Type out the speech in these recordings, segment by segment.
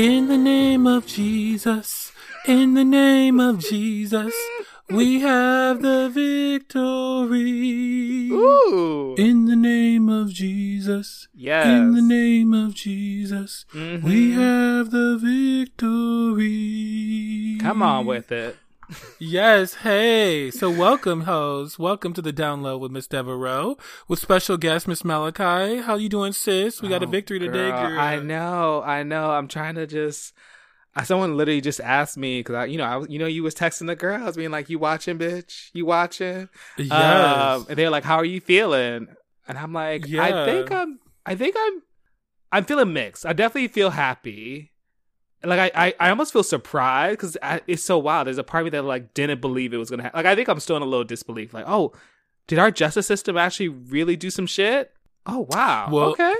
In the name of Jesus, in the name of Jesus, we have the victory. Ooh. In the name of Jesus, yes. in the name of Jesus, Mhm. we have the victory. Come on with it. Yes, hey. So welcome, hoes. Welcome to the download with Miss Devereaux with special guest Miss Malachi. How you doing, sis? We got a Oh, victory today, girl. I know, I know. I'm trying to just. uh, Someone literally just asked me because I, you know, I, was- you know, you was texting the girls, being like, "You watching, bitch? You watching?" Yes. Um, and they're like, "How are you feeling?" And I'm like, Yeah. "I think I'm, I think I'm, I'm feeling mixed. I definitely feel happy. Like I, I, I almost feel surprised because it's so wild. There's a part of me that like didn't believe it was gonna happen. Like I think I'm still in a little disbelief. Like, oh, did our justice system actually really do some shit? Oh wow. Well, okay.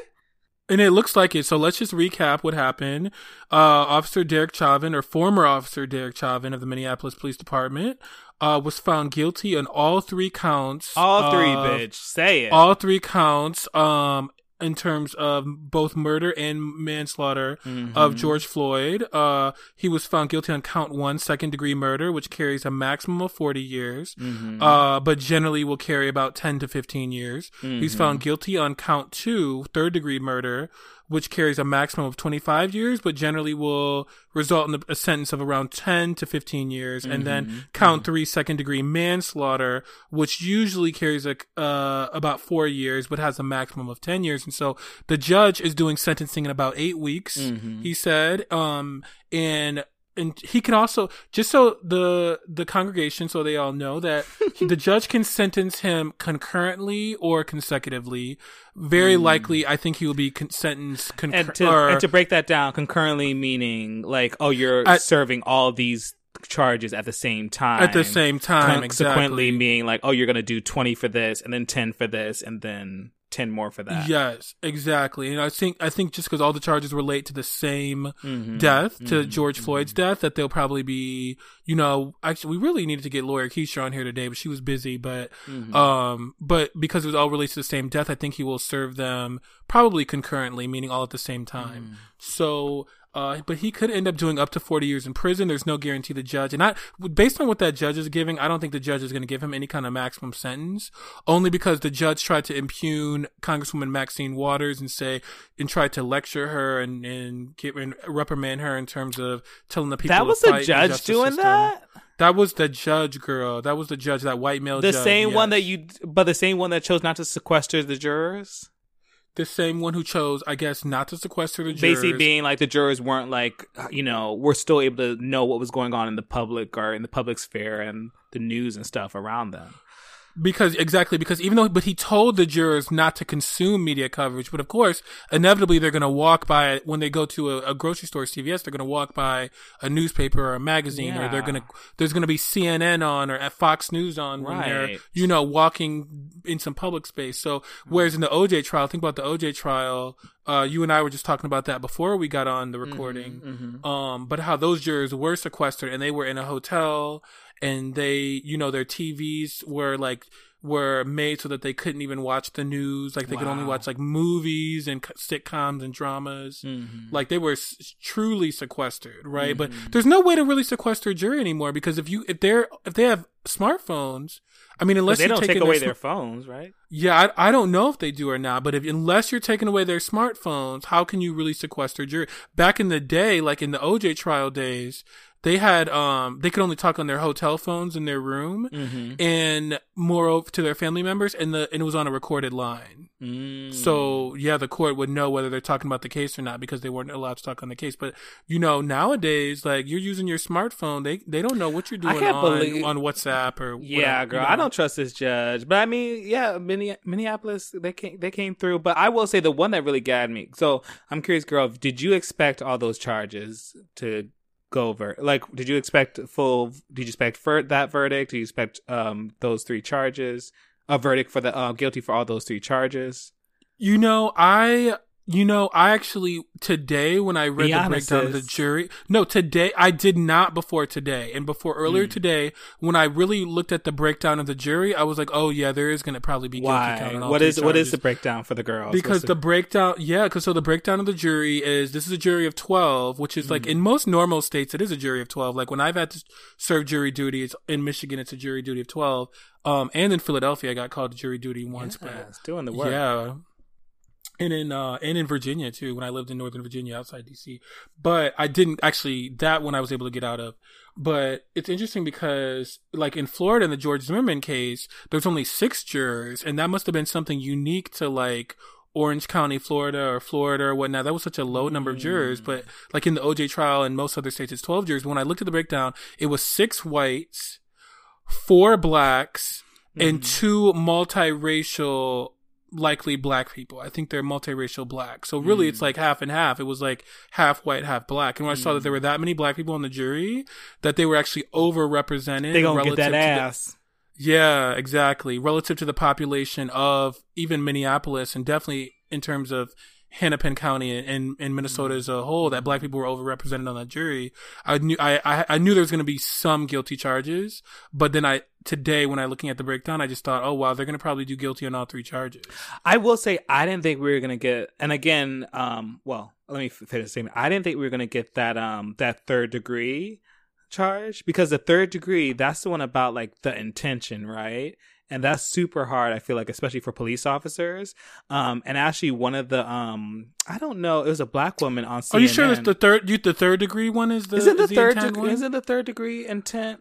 And it looks like it. So let's just recap what happened. Uh, Officer Derek Chauvin, or former Officer Derek Chauvin of the Minneapolis Police Department, uh, was found guilty on all three counts. All three, of- bitch. Say it. All three counts, um, in terms of both murder and manslaughter Mhm. of George Floyd. Uh, he was found guilty on count one, second degree murder, which carries a maximum of 40 years. Mhm. Uh, but generally will carry about 10 to 15 years. He's Mhm. found guilty on count two, third degree murder, which carries a maximum of 25 years, but generally will result in a sentence of around 10 to 15 years. And then Mhm. count three, second degree manslaughter, which usually carries a, uh, about four years, but has a maximum of 10 years. And so the judge is doing sentencing in about eight weeks, Mhm. he said. Um, and, and he can also just so the the congregation so they all know that he- the judge can sentence him concurrently or consecutively very likely i think he will be con- sentenced concur- Mm. and to or, and to break that down, concurrently meaning like, oh, you're serving all these charges at the same time. at the same time Consequently, exactly. meaning like, oh, you're gonna do twenty for this, and then ten for this, and then ten more for that. Yes, exactly. And I think I think just because all the charges relate to the same Mhm. death, to Mhm. George Floyd's death, that they'll probably be, you know, actually, we really needed to get lawyer Keisha on here today, but she was busy. But, Mhm. um, but because it was all related to the same death, I think he will serve them probably concurrently, meaning all at the same time. Mm. So, uh, but he could end up doing up to 40 years in prison. There's no guarantee the judge, and I, based on what that judge is giving, I don't think the judge is going to give him any kind of maximum sentence, only because the judge tried to impugn Congresswoman Maxine Waters and say, and tried to lecture her and, and get, and reprimand her in terms of telling the people that to was the the judge justice doing system. that. That was the judge, girl. That was the judge, that white male The judge. same one that you, but the same one that chose not to sequester the jurors. The same one who chose, I guess, not to sequester the jurors. Basically, being like the jurors weren't like, you know, we're still able to know what was going on in the public or in the public sphere and the news and stuff around them. Because exactly because even though but he told the jurors not to consume media coverage, but of course inevitably they're going to walk by when they go to a, a grocery store, CVS, they're going to walk by a newspaper or a magazine, or they're going to there's going to be CNN on or at Fox News on when they're you know walking in some public space. So whereas in the OJ trial, think about the OJ trial. Uh, you and I were just talking about that before we got on the recording Mhm. um, but how those jurors were sequestered and they were in a hotel and they, you know, their TVs were like, were made so that they couldn't even watch the news. Like they could only watch like movies and sitcoms and dramas. Mhm. Like they were s- truly sequestered, right? But Mhm. there's no way to really sequester a jury anymore because if you, if they're, if they have smartphones, I mean, But unless they you're don't take taking away sm- their phones, right? yeah, I, I don't know if they do or not, but if unless you're taking away their smartphones, how can you really sequester a jury? Back in the day, like in the OJ trial days, they had um they could only talk on their hotel phones in their room Mm-hmm. and moreover to their family members and the and it was on a recorded line. Mm. So yeah, the court would know whether they're talking about the case or not because they weren't allowed to talk on the case. But you know, nowadays, like you're using your smartphone, they they don't know what you're doing on believe- on WhatsApp or Yeah, whatever, girl, you I don't trust this judge. But I mean, yeah, Minne- Minneapolis, they came, they came through. But I will say the one that really got me. So I'm curious, girl, did you expect all those charges to go over? Like, did you expect full? Did you expect for that verdict? Did you expect um those three charges? A verdict for the uh, guilty for all those three charges? You know, I You know, I actually today when I read the breakdown of the jury, no, today I did not before today, and before earlier Hmm. today when I really looked at the breakdown of the jury, I was like, oh yeah, there is going to probably be Why? What is what is the breakdown for the girls? because What's the breakdown yeah because so the breakdown of the jury is this is a jury of 12 which is like Mm. in most normal states it is a jury of 12 like when i've had to serve jury duty it's in michigan it's a jury duty of 12 um and in philadelphia i got called to jury duty once yeah, but it's doing the work. yeah and in uh and in virginia too when i lived in northern virginia outside dc but i didn't actually that one i was able to get out of. But it's interesting because like in florida in the george zimmerman case there's only six jurors and that must have been something unique to like Orange County, Florida, or Florida, or whatnot. That was such a low number of jurors, but like in the OJ trial and most other states, it's 12 jurors. When I looked at the breakdown, it was six whites, four blacks, and two multiracial, likely black people. I think they're multiracial black. So really, it's hmm. like half and half. It was like half white, half black. And when I saw that there hmm. were that many black people on the jury, that they were actually overrepresented. They gonna get that to the- ass. yeah, exactly. Relative to the population of even Minneapolis and definitely in terms of Hennepin County and, and, and Minnesota as a whole, that black people were overrepresented on that jury. I knew I, I, I knew there was going to be some guilty charges, but then I today when I looking at the breakdown, I just thought, oh wow, they're going to probably do guilty on all three charges. I will say I didn't think we were gonna get, and again, um, well, let me finish the statement. I didn't think we were gonna get that um that third degree charge because the third degree that's the one about like the intention, right? And that's super hard. I feel like, especially for police officers. Um, and actually, one of the um, I don't know, it was a black woman on CNN. Are you sure that's the third? You the third degree one is the Is it the is third? intent degree? one? Is it the third degree intent?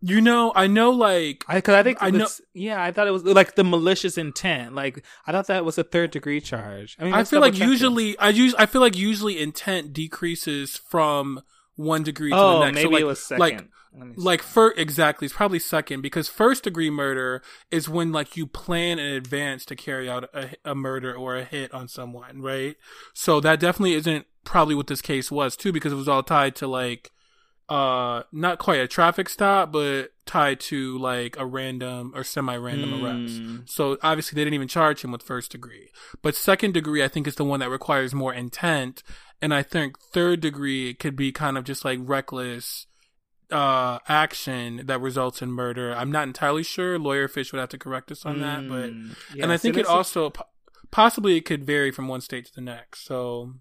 You know, I know like I because I think I know-. Yeah, I thought it was like the malicious intent. Like I thought that was a third degree charge. I mean, I feel like usually I use I feel like usually intent decreases from one degree to Oh, the next. maybe so like, it was second. Like like first exactly it's probably second because first degree murder is when like you plan in advance to carry out a, a murder or a hit on someone right so that definitely isn't probably what this case was too because it was all tied to like uh not quite a traffic stop but tied to like a random or semi-random arrest. Mm. so obviously they didn't even charge him with first degree. But second degree i think is the one that requires more intent. And i think third degree could be kind of just like reckless uh action that results in murder. I'm not entirely sure. Lawyer fish would have to correct us on that but Mm. Yeah, and i think it also possibly it could vary from one state to the next. So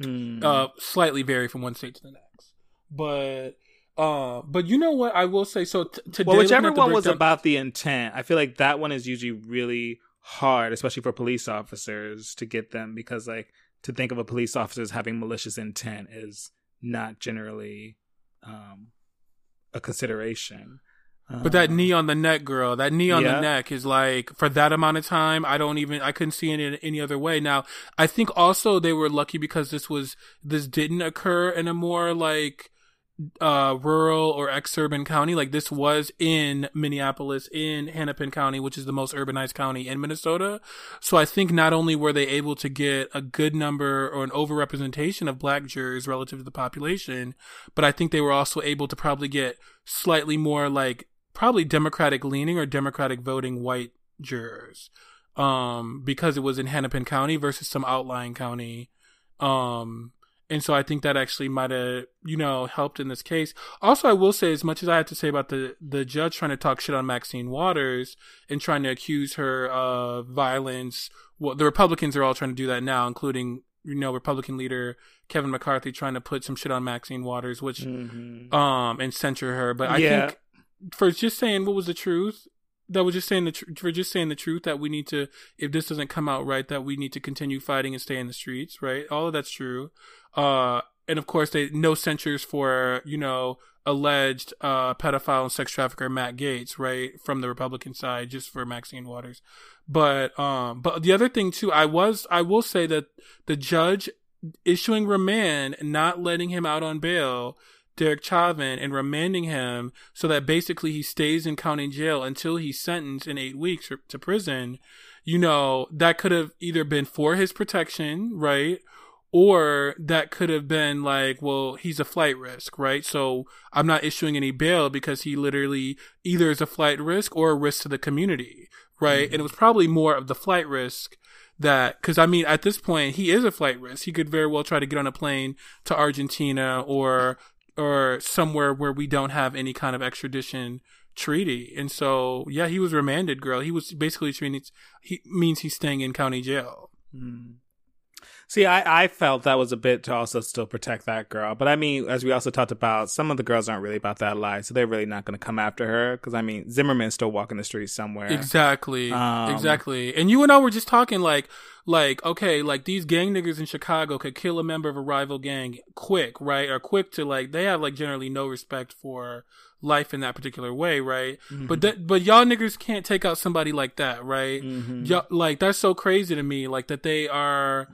Mm. uh slightly vary from one state to the next but uh but you know what i will say so t- today well, whichever one was about the intent, I feel like that one is usually really hard, especially for police officers to get them because, like, to think of a police officer as having malicious intent is not generally um, a consideration. But that Um, knee on the neck, girl, that knee on Yeah. the neck is like for that amount of time. I don't even, I couldn't see it in any other way. Now, I think also they were lucky because this was, this didn't occur in a more like, uh, rural or ex-urban county. Like this was in Minneapolis, in Hennepin County, which is the most urbanized county in Minnesota. So I think not only were they able to get a good number or an overrepresentation of black jurors relative to the population, but I think they were also able to probably get slightly more like probably democratic leaning or democratic voting white jurors um because it was in Hennepin County versus some outlying county um and so I think that actually might have, you know, helped in this case. Also, I will say, as much as I have to say about the the judge trying to talk shit on Maxine Waters and trying to accuse her of violence, well, the Republicans are all trying to do that now, including you know Republican leader Kevin McCarthy trying to put some shit on Maxine Waters, which mhm. um and censure her. But I Yeah. think for just saying what was the truth, that was just saying the tr- for just saying the truth that we need to if this doesn't come out right that we need to continue fighting and stay in the streets, right? All of that's true. Uh and of course they no censures for, you know, alleged uh pedophile and sex trafficker Matt Gaetz, right? From the Republican side just for Maxine Waters. But um but the other thing too, I was I will say that the judge issuing remand, not letting him out on bail, Derek Chauvin, and remanding him so that basically he stays in county jail until he's sentenced in eight weeks to prison, you know, that could have either been for his protection, right? Or that could have been like, well, he's a flight risk, right? So I'm not issuing any bail because he literally either is a flight risk or a risk to the community, right? Mm-hmm. And it was probably more of the flight risk that because I mean at this point he is a flight risk. He could very well try to get on a plane to Argentina or or somewhere where we don't have any kind of extradition treaty. And so yeah, he was remanded, girl. He was basically means he means he's staying in county jail. Mm. See, I, I felt that was a bit to also still protect that girl. But I mean, as we also talked about, some of the girls aren't really about that life. So they're really not going to come after her. Cause I mean, Zimmerman's still walking the streets somewhere. Exactly. Um, exactly. And you and I were just talking like, like, okay, like these gang niggas in Chicago could kill a member of a rival gang quick, right? Or quick to like, they have like generally no respect for life in that particular way, right? Mm-hmm. But that, but y'all niggas can't take out somebody like that, right? Mm-hmm. Y'all, like that's so crazy to me, like that they are,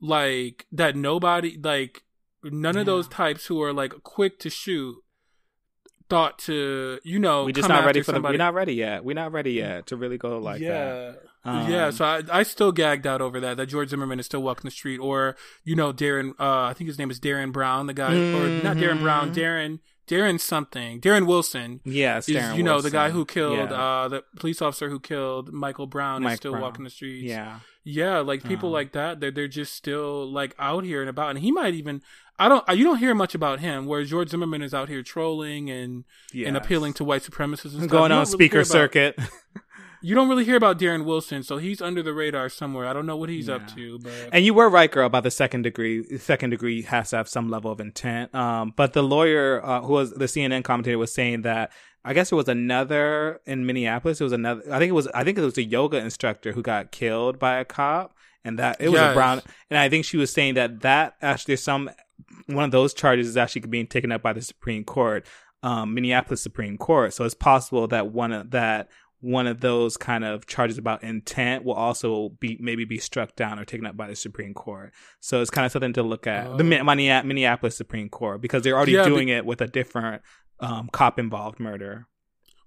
like that nobody like none yeah. of those types who are like quick to shoot thought to you know we just not ready for somebody. the we're not ready yet we're not ready yet to really go like yeah. that um, yeah, so I, I still gagged out over that. That George Zimmerman is still walking the street, or you know, Darren. Uh, I think his name is Darren Brown, the guy, mm-hmm. or not Darren Brown, mm-hmm. Darren Darren something, Darren Wilson. Yes, is, Darren you know Wilson. the guy who killed yeah. uh, the police officer who killed Michael Brown Mike is still Brown. walking the streets. Yeah, yeah, like people um, like that. They're they're just still like out here and about, and he might even. I don't. You don't hear much about him. Whereas George Zimmerman is out here trolling and yes. and appealing to white supremacists and stuff. Going on speaker circuit. you don't really hear about Darren Wilson, so he's under the radar somewhere. I don't know what he's yeah. up to. But and you were right, girl, about the second degree. Second degree has to have some level of intent. Um, but the lawyer uh, who was the CNN commentator was saying that I guess it was another in Minneapolis. It was another. I think it was. I think it was a yoga instructor who got killed by a cop, and that it was yes. a brown. And I think she was saying that that actually some one of those charges is actually being taken up by the Supreme Court, um, Minneapolis Supreme Court. So it's possible that one of that one of those kind of charges about intent will also be maybe be struck down or taken up by the Supreme Court. So it's kind of something to look at oh. the Minneapolis Supreme Court because they're already yeah, doing but- it with a different um, cop involved murder.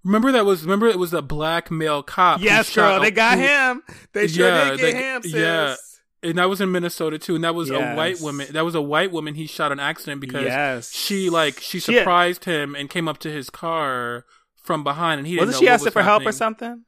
Remember that was remember it was a black male cop. Yes, girl, they got who, him. They sure yeah, did get they, him. Sis. Yeah, and that was in Minnesota too. And that was yes. a white woman. That was a white woman. He shot an accident because yes. she like she surprised him and came up to his car from behind, and he wasn't she asking was for help or something?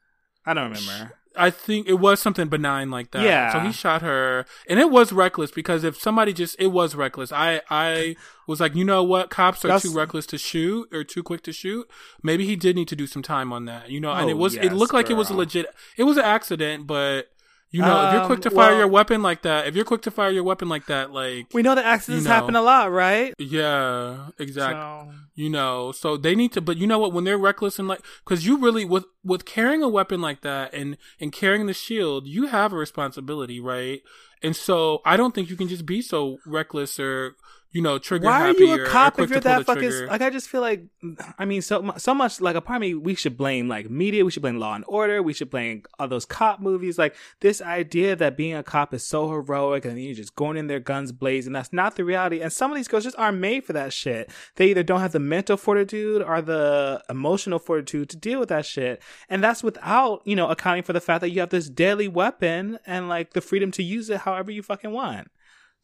I don't remember. I think it was something benign like that. Yeah. So he shot her, and it was reckless because if somebody just, it was reckless. I, I was like, you know what? Cops are That's... too reckless to shoot or too quick to shoot. Maybe he did need to do some time on that, you know. Oh, and it oh, was, yes, it looked like it was a legit. It was an accident, but you know, um, if you're quick to um, fire well, your weapon like that, if you're quick to fire your weapon like that, like we know that accidents you know, happen a lot, right? Yeah, exactly. So. You know, so they need to. But you know what? When they're reckless and like, because you really with with carrying a weapon like that and and carrying the shield, you have a responsibility, right? And so I don't think you can just be so reckless or you know, trigger Why are you a cop if you're that fucking like? I just feel like, I mean, so so much like a part of me, we should blame like media, we should blame Law and Order, we should blame all those cop movies. Like this idea that being a cop is so heroic and you're just going in there guns blazing. That's not the reality. And some of these girls just aren't made for that shit. They either don't have the mental fortitude or the emotional fortitude to deal with that shit. And that's without you know accounting for the fact that you have this deadly weapon and like the freedom to use it however you fucking want.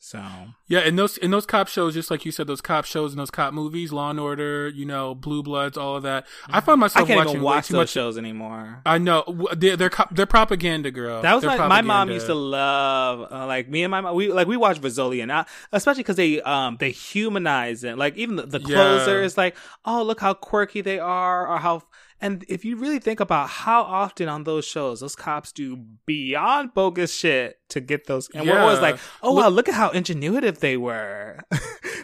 So yeah, in those in those cop shows, just like you said, those cop shows and those cop movies, Law and Order, you know, Blue Bloods, all of that. I mm-hmm. find myself I can't watching even watch those much. shows anymore. I know they're they're, they're propaganda, girl. That was like my mom used to love, uh, like me and my mom. We like we watch Rizzoli and especially because they um they humanize it. Like even the, the closer yeah. is like, oh look how quirky they are, or how and if you really think about how often on those shows those cops do beyond bogus shit to get those, and yeah. we're always like, "Oh look, wow, look at how ingenuitive they were."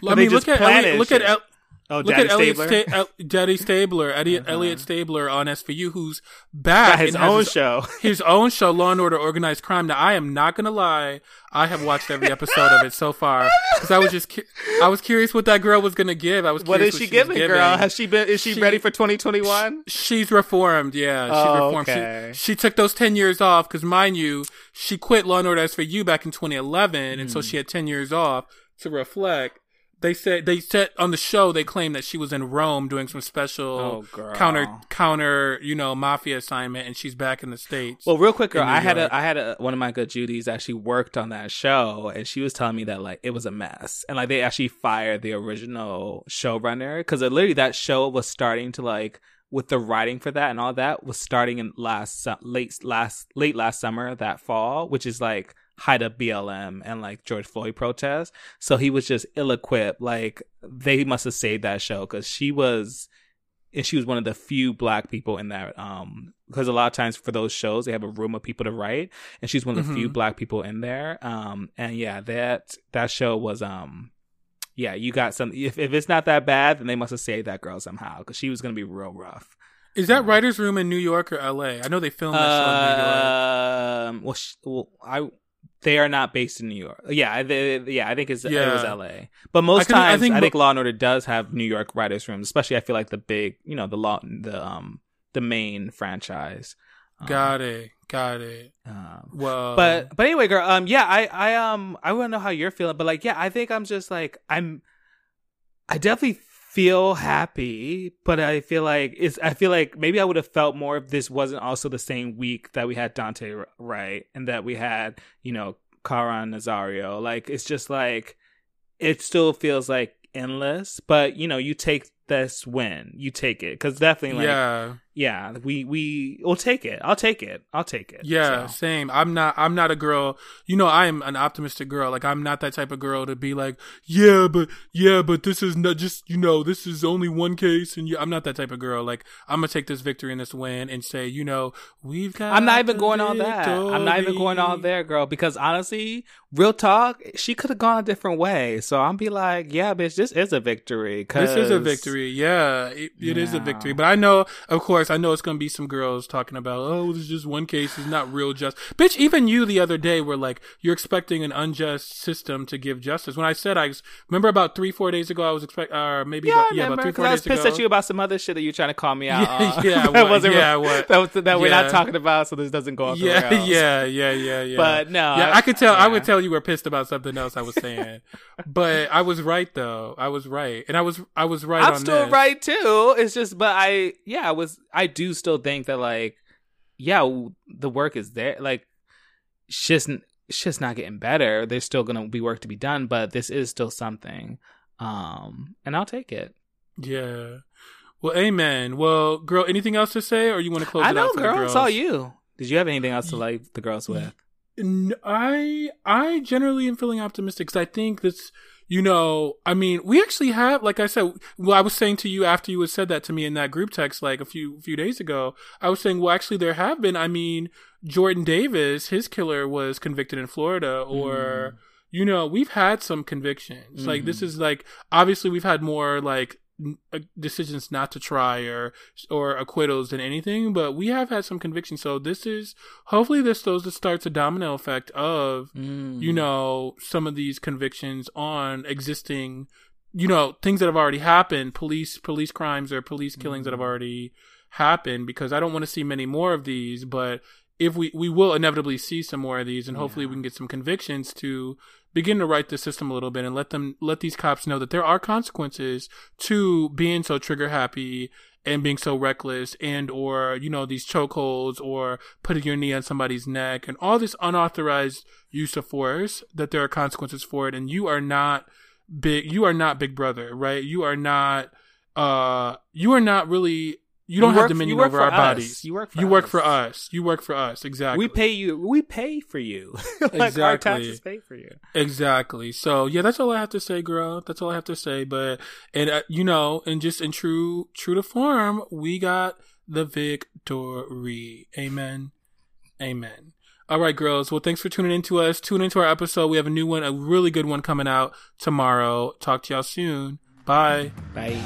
I mean, look at Elliot, look at El- Oh, Look Daddy at Elliot Sta- El- Daddy Stabler, Eddie, uh-huh. Elliot Stabler on SVU, who's back. Got his own his, show. his own show, Law and Order Organized Crime. Now, I am not gonna lie. I have watched every episode of it so far because I was just, cu- I was curious what that girl was gonna give. I was. What is she, she giving, girl? Has she been? Is she, she ready for 2021? she's reformed. Yeah, she's oh, reformed. Okay. She, she took those 10 years off because, mind you, she quit Law and Order SVU back in 2011, mm. and so hmm. she had 10 years off to reflect they said they said on the show they claimed that she was in Rome doing some special oh, counter counter you know mafia assignment and she's back in the states. Well, real quick, girl, I had a I had a one of my good Judies actually worked on that show and she was telling me that like it was a mess. And like they actually fired the original showrunner because literally that show was starting to like with the writing for that and all that was starting in last late last late last summer that fall, which is like of BLM and like George Floyd protests. So he was just ill equipped. Like they must have saved that show because she was, and she was one of the few black people in that. Um, because a lot of times for those shows they have a room of people to write, and she's one of the mm-hmm. few black people in there. Um, and yeah, that that show was um. Yeah, you got some. If if it's not that bad, then they must have saved that girl somehow because she was gonna be real rough. Is that um, writers' room in New York or L.A.? I know they filmed that uh, show in New York. Um, well, sh- well, I they are not based in New York. Yeah, they, yeah, I think it's yeah. it was L.A. But most I times, I think, I think Law and Order does have New York writers' rooms, especially I feel like the big, you know, the law, the um, the main franchise. Um, got it, got it. Um, well, but but anyway, girl. Um, yeah, I I um I want to know how you're feeling, but like, yeah, I think I'm just like I'm. I definitely feel happy, but I feel like it's. I feel like maybe I would have felt more if this wasn't also the same week that we had Daunte Wright and that we had you know Caron Nazario. Like it's just like it still feels like endless, but you know you take this win. You take it because definitely, like, yeah, yeah. We we will take it. I'll take it. I'll take it. Yeah, so. same. I'm not. I'm not a girl. You know, I am an optimistic girl. Like I'm not that type of girl to be like, yeah, but yeah, but this is not just you know, this is only one case, and yeah, I'm not that type of girl. Like I'm gonna take this victory and this win and say, you know, we've got. I'm not even going on that. I'm not even going on there, girl. Because honestly, real talk, she could have gone a different way. So I'm be like, yeah, bitch, this is a victory. This is a victory. Yeah, it, it yeah. is a victory. But I know, of course, I know it's gonna be some girls talking about, oh, this is just one case. It's not real just. Bitch, even you the other day were like, you're expecting an unjust system to give justice. When I said I remember about three, four days ago, I was expect, or uh, maybe yeah, about, yeah, about three, four days ago. I was pissed at you about some other shit that you are trying to call me out. Yeah, yeah, that wasn't yeah, what, that, was, that yeah. we're not talking about, so this doesn't go off yeah, Yeah, yeah, yeah, yeah. But no, yeah, I, I could tell. I would tell you were pissed about something else I was saying. but I was right though. I was right, and I was I was right. I'm still right too. It's just, but I yeah, I was. I do still think that like yeah, the work is there. Like it's just it's just not getting better. There's still gonna be work to be done, but this is still something. Um, and I'll take it. Yeah. Well, amen. Well, girl, anything else to say, or you want to close? I know, girl. It's all you. Did you have anything else to like the girls with? I I generally am feeling optimistic because I think this, you know, I mean, we actually have, like I said, well, I was saying to you after you had said that to me in that group text like a few few days ago. I was saying, well, actually, there have been. I mean, Jordan Davis, his killer was convicted in Florida, or. Mm. You know, we've had some convictions. Mm. Like this mm. is like obviously we've had more like decisions not to try or or acquittals than anything but we have had some convictions so this is hopefully this those that starts a domino effect of mm. you know some of these convictions on existing you know things that have already happened police police crimes or police killings mm. that have mm. already happened because i don't want to see many more of these but if we we will inevitably see some more of these and yeah. hopefully we can get some convictions to begin to write the system a little bit and let them let these cops know that there are consequences to being so trigger happy and being so reckless and or you know these chokeholds or putting your knee on somebody's neck and all this unauthorized use of force that there are consequences for it and you are not big you are not big brother right you are not uh you are not really you don't you have dominion over our us. bodies. You work. For you us. work for us. You work for us. Exactly. We pay you. We pay for you. like exactly. Our taxes pay for you. Exactly. So yeah, that's all I have to say, girl. That's all I have to say. But and uh, you know, and just in true true to form, we got the victory. Amen. Amen. All right, girls. Well, thanks for tuning in to us. Tune into our episode. We have a new one, a really good one coming out tomorrow. Talk to y'all soon. Bye. Bye.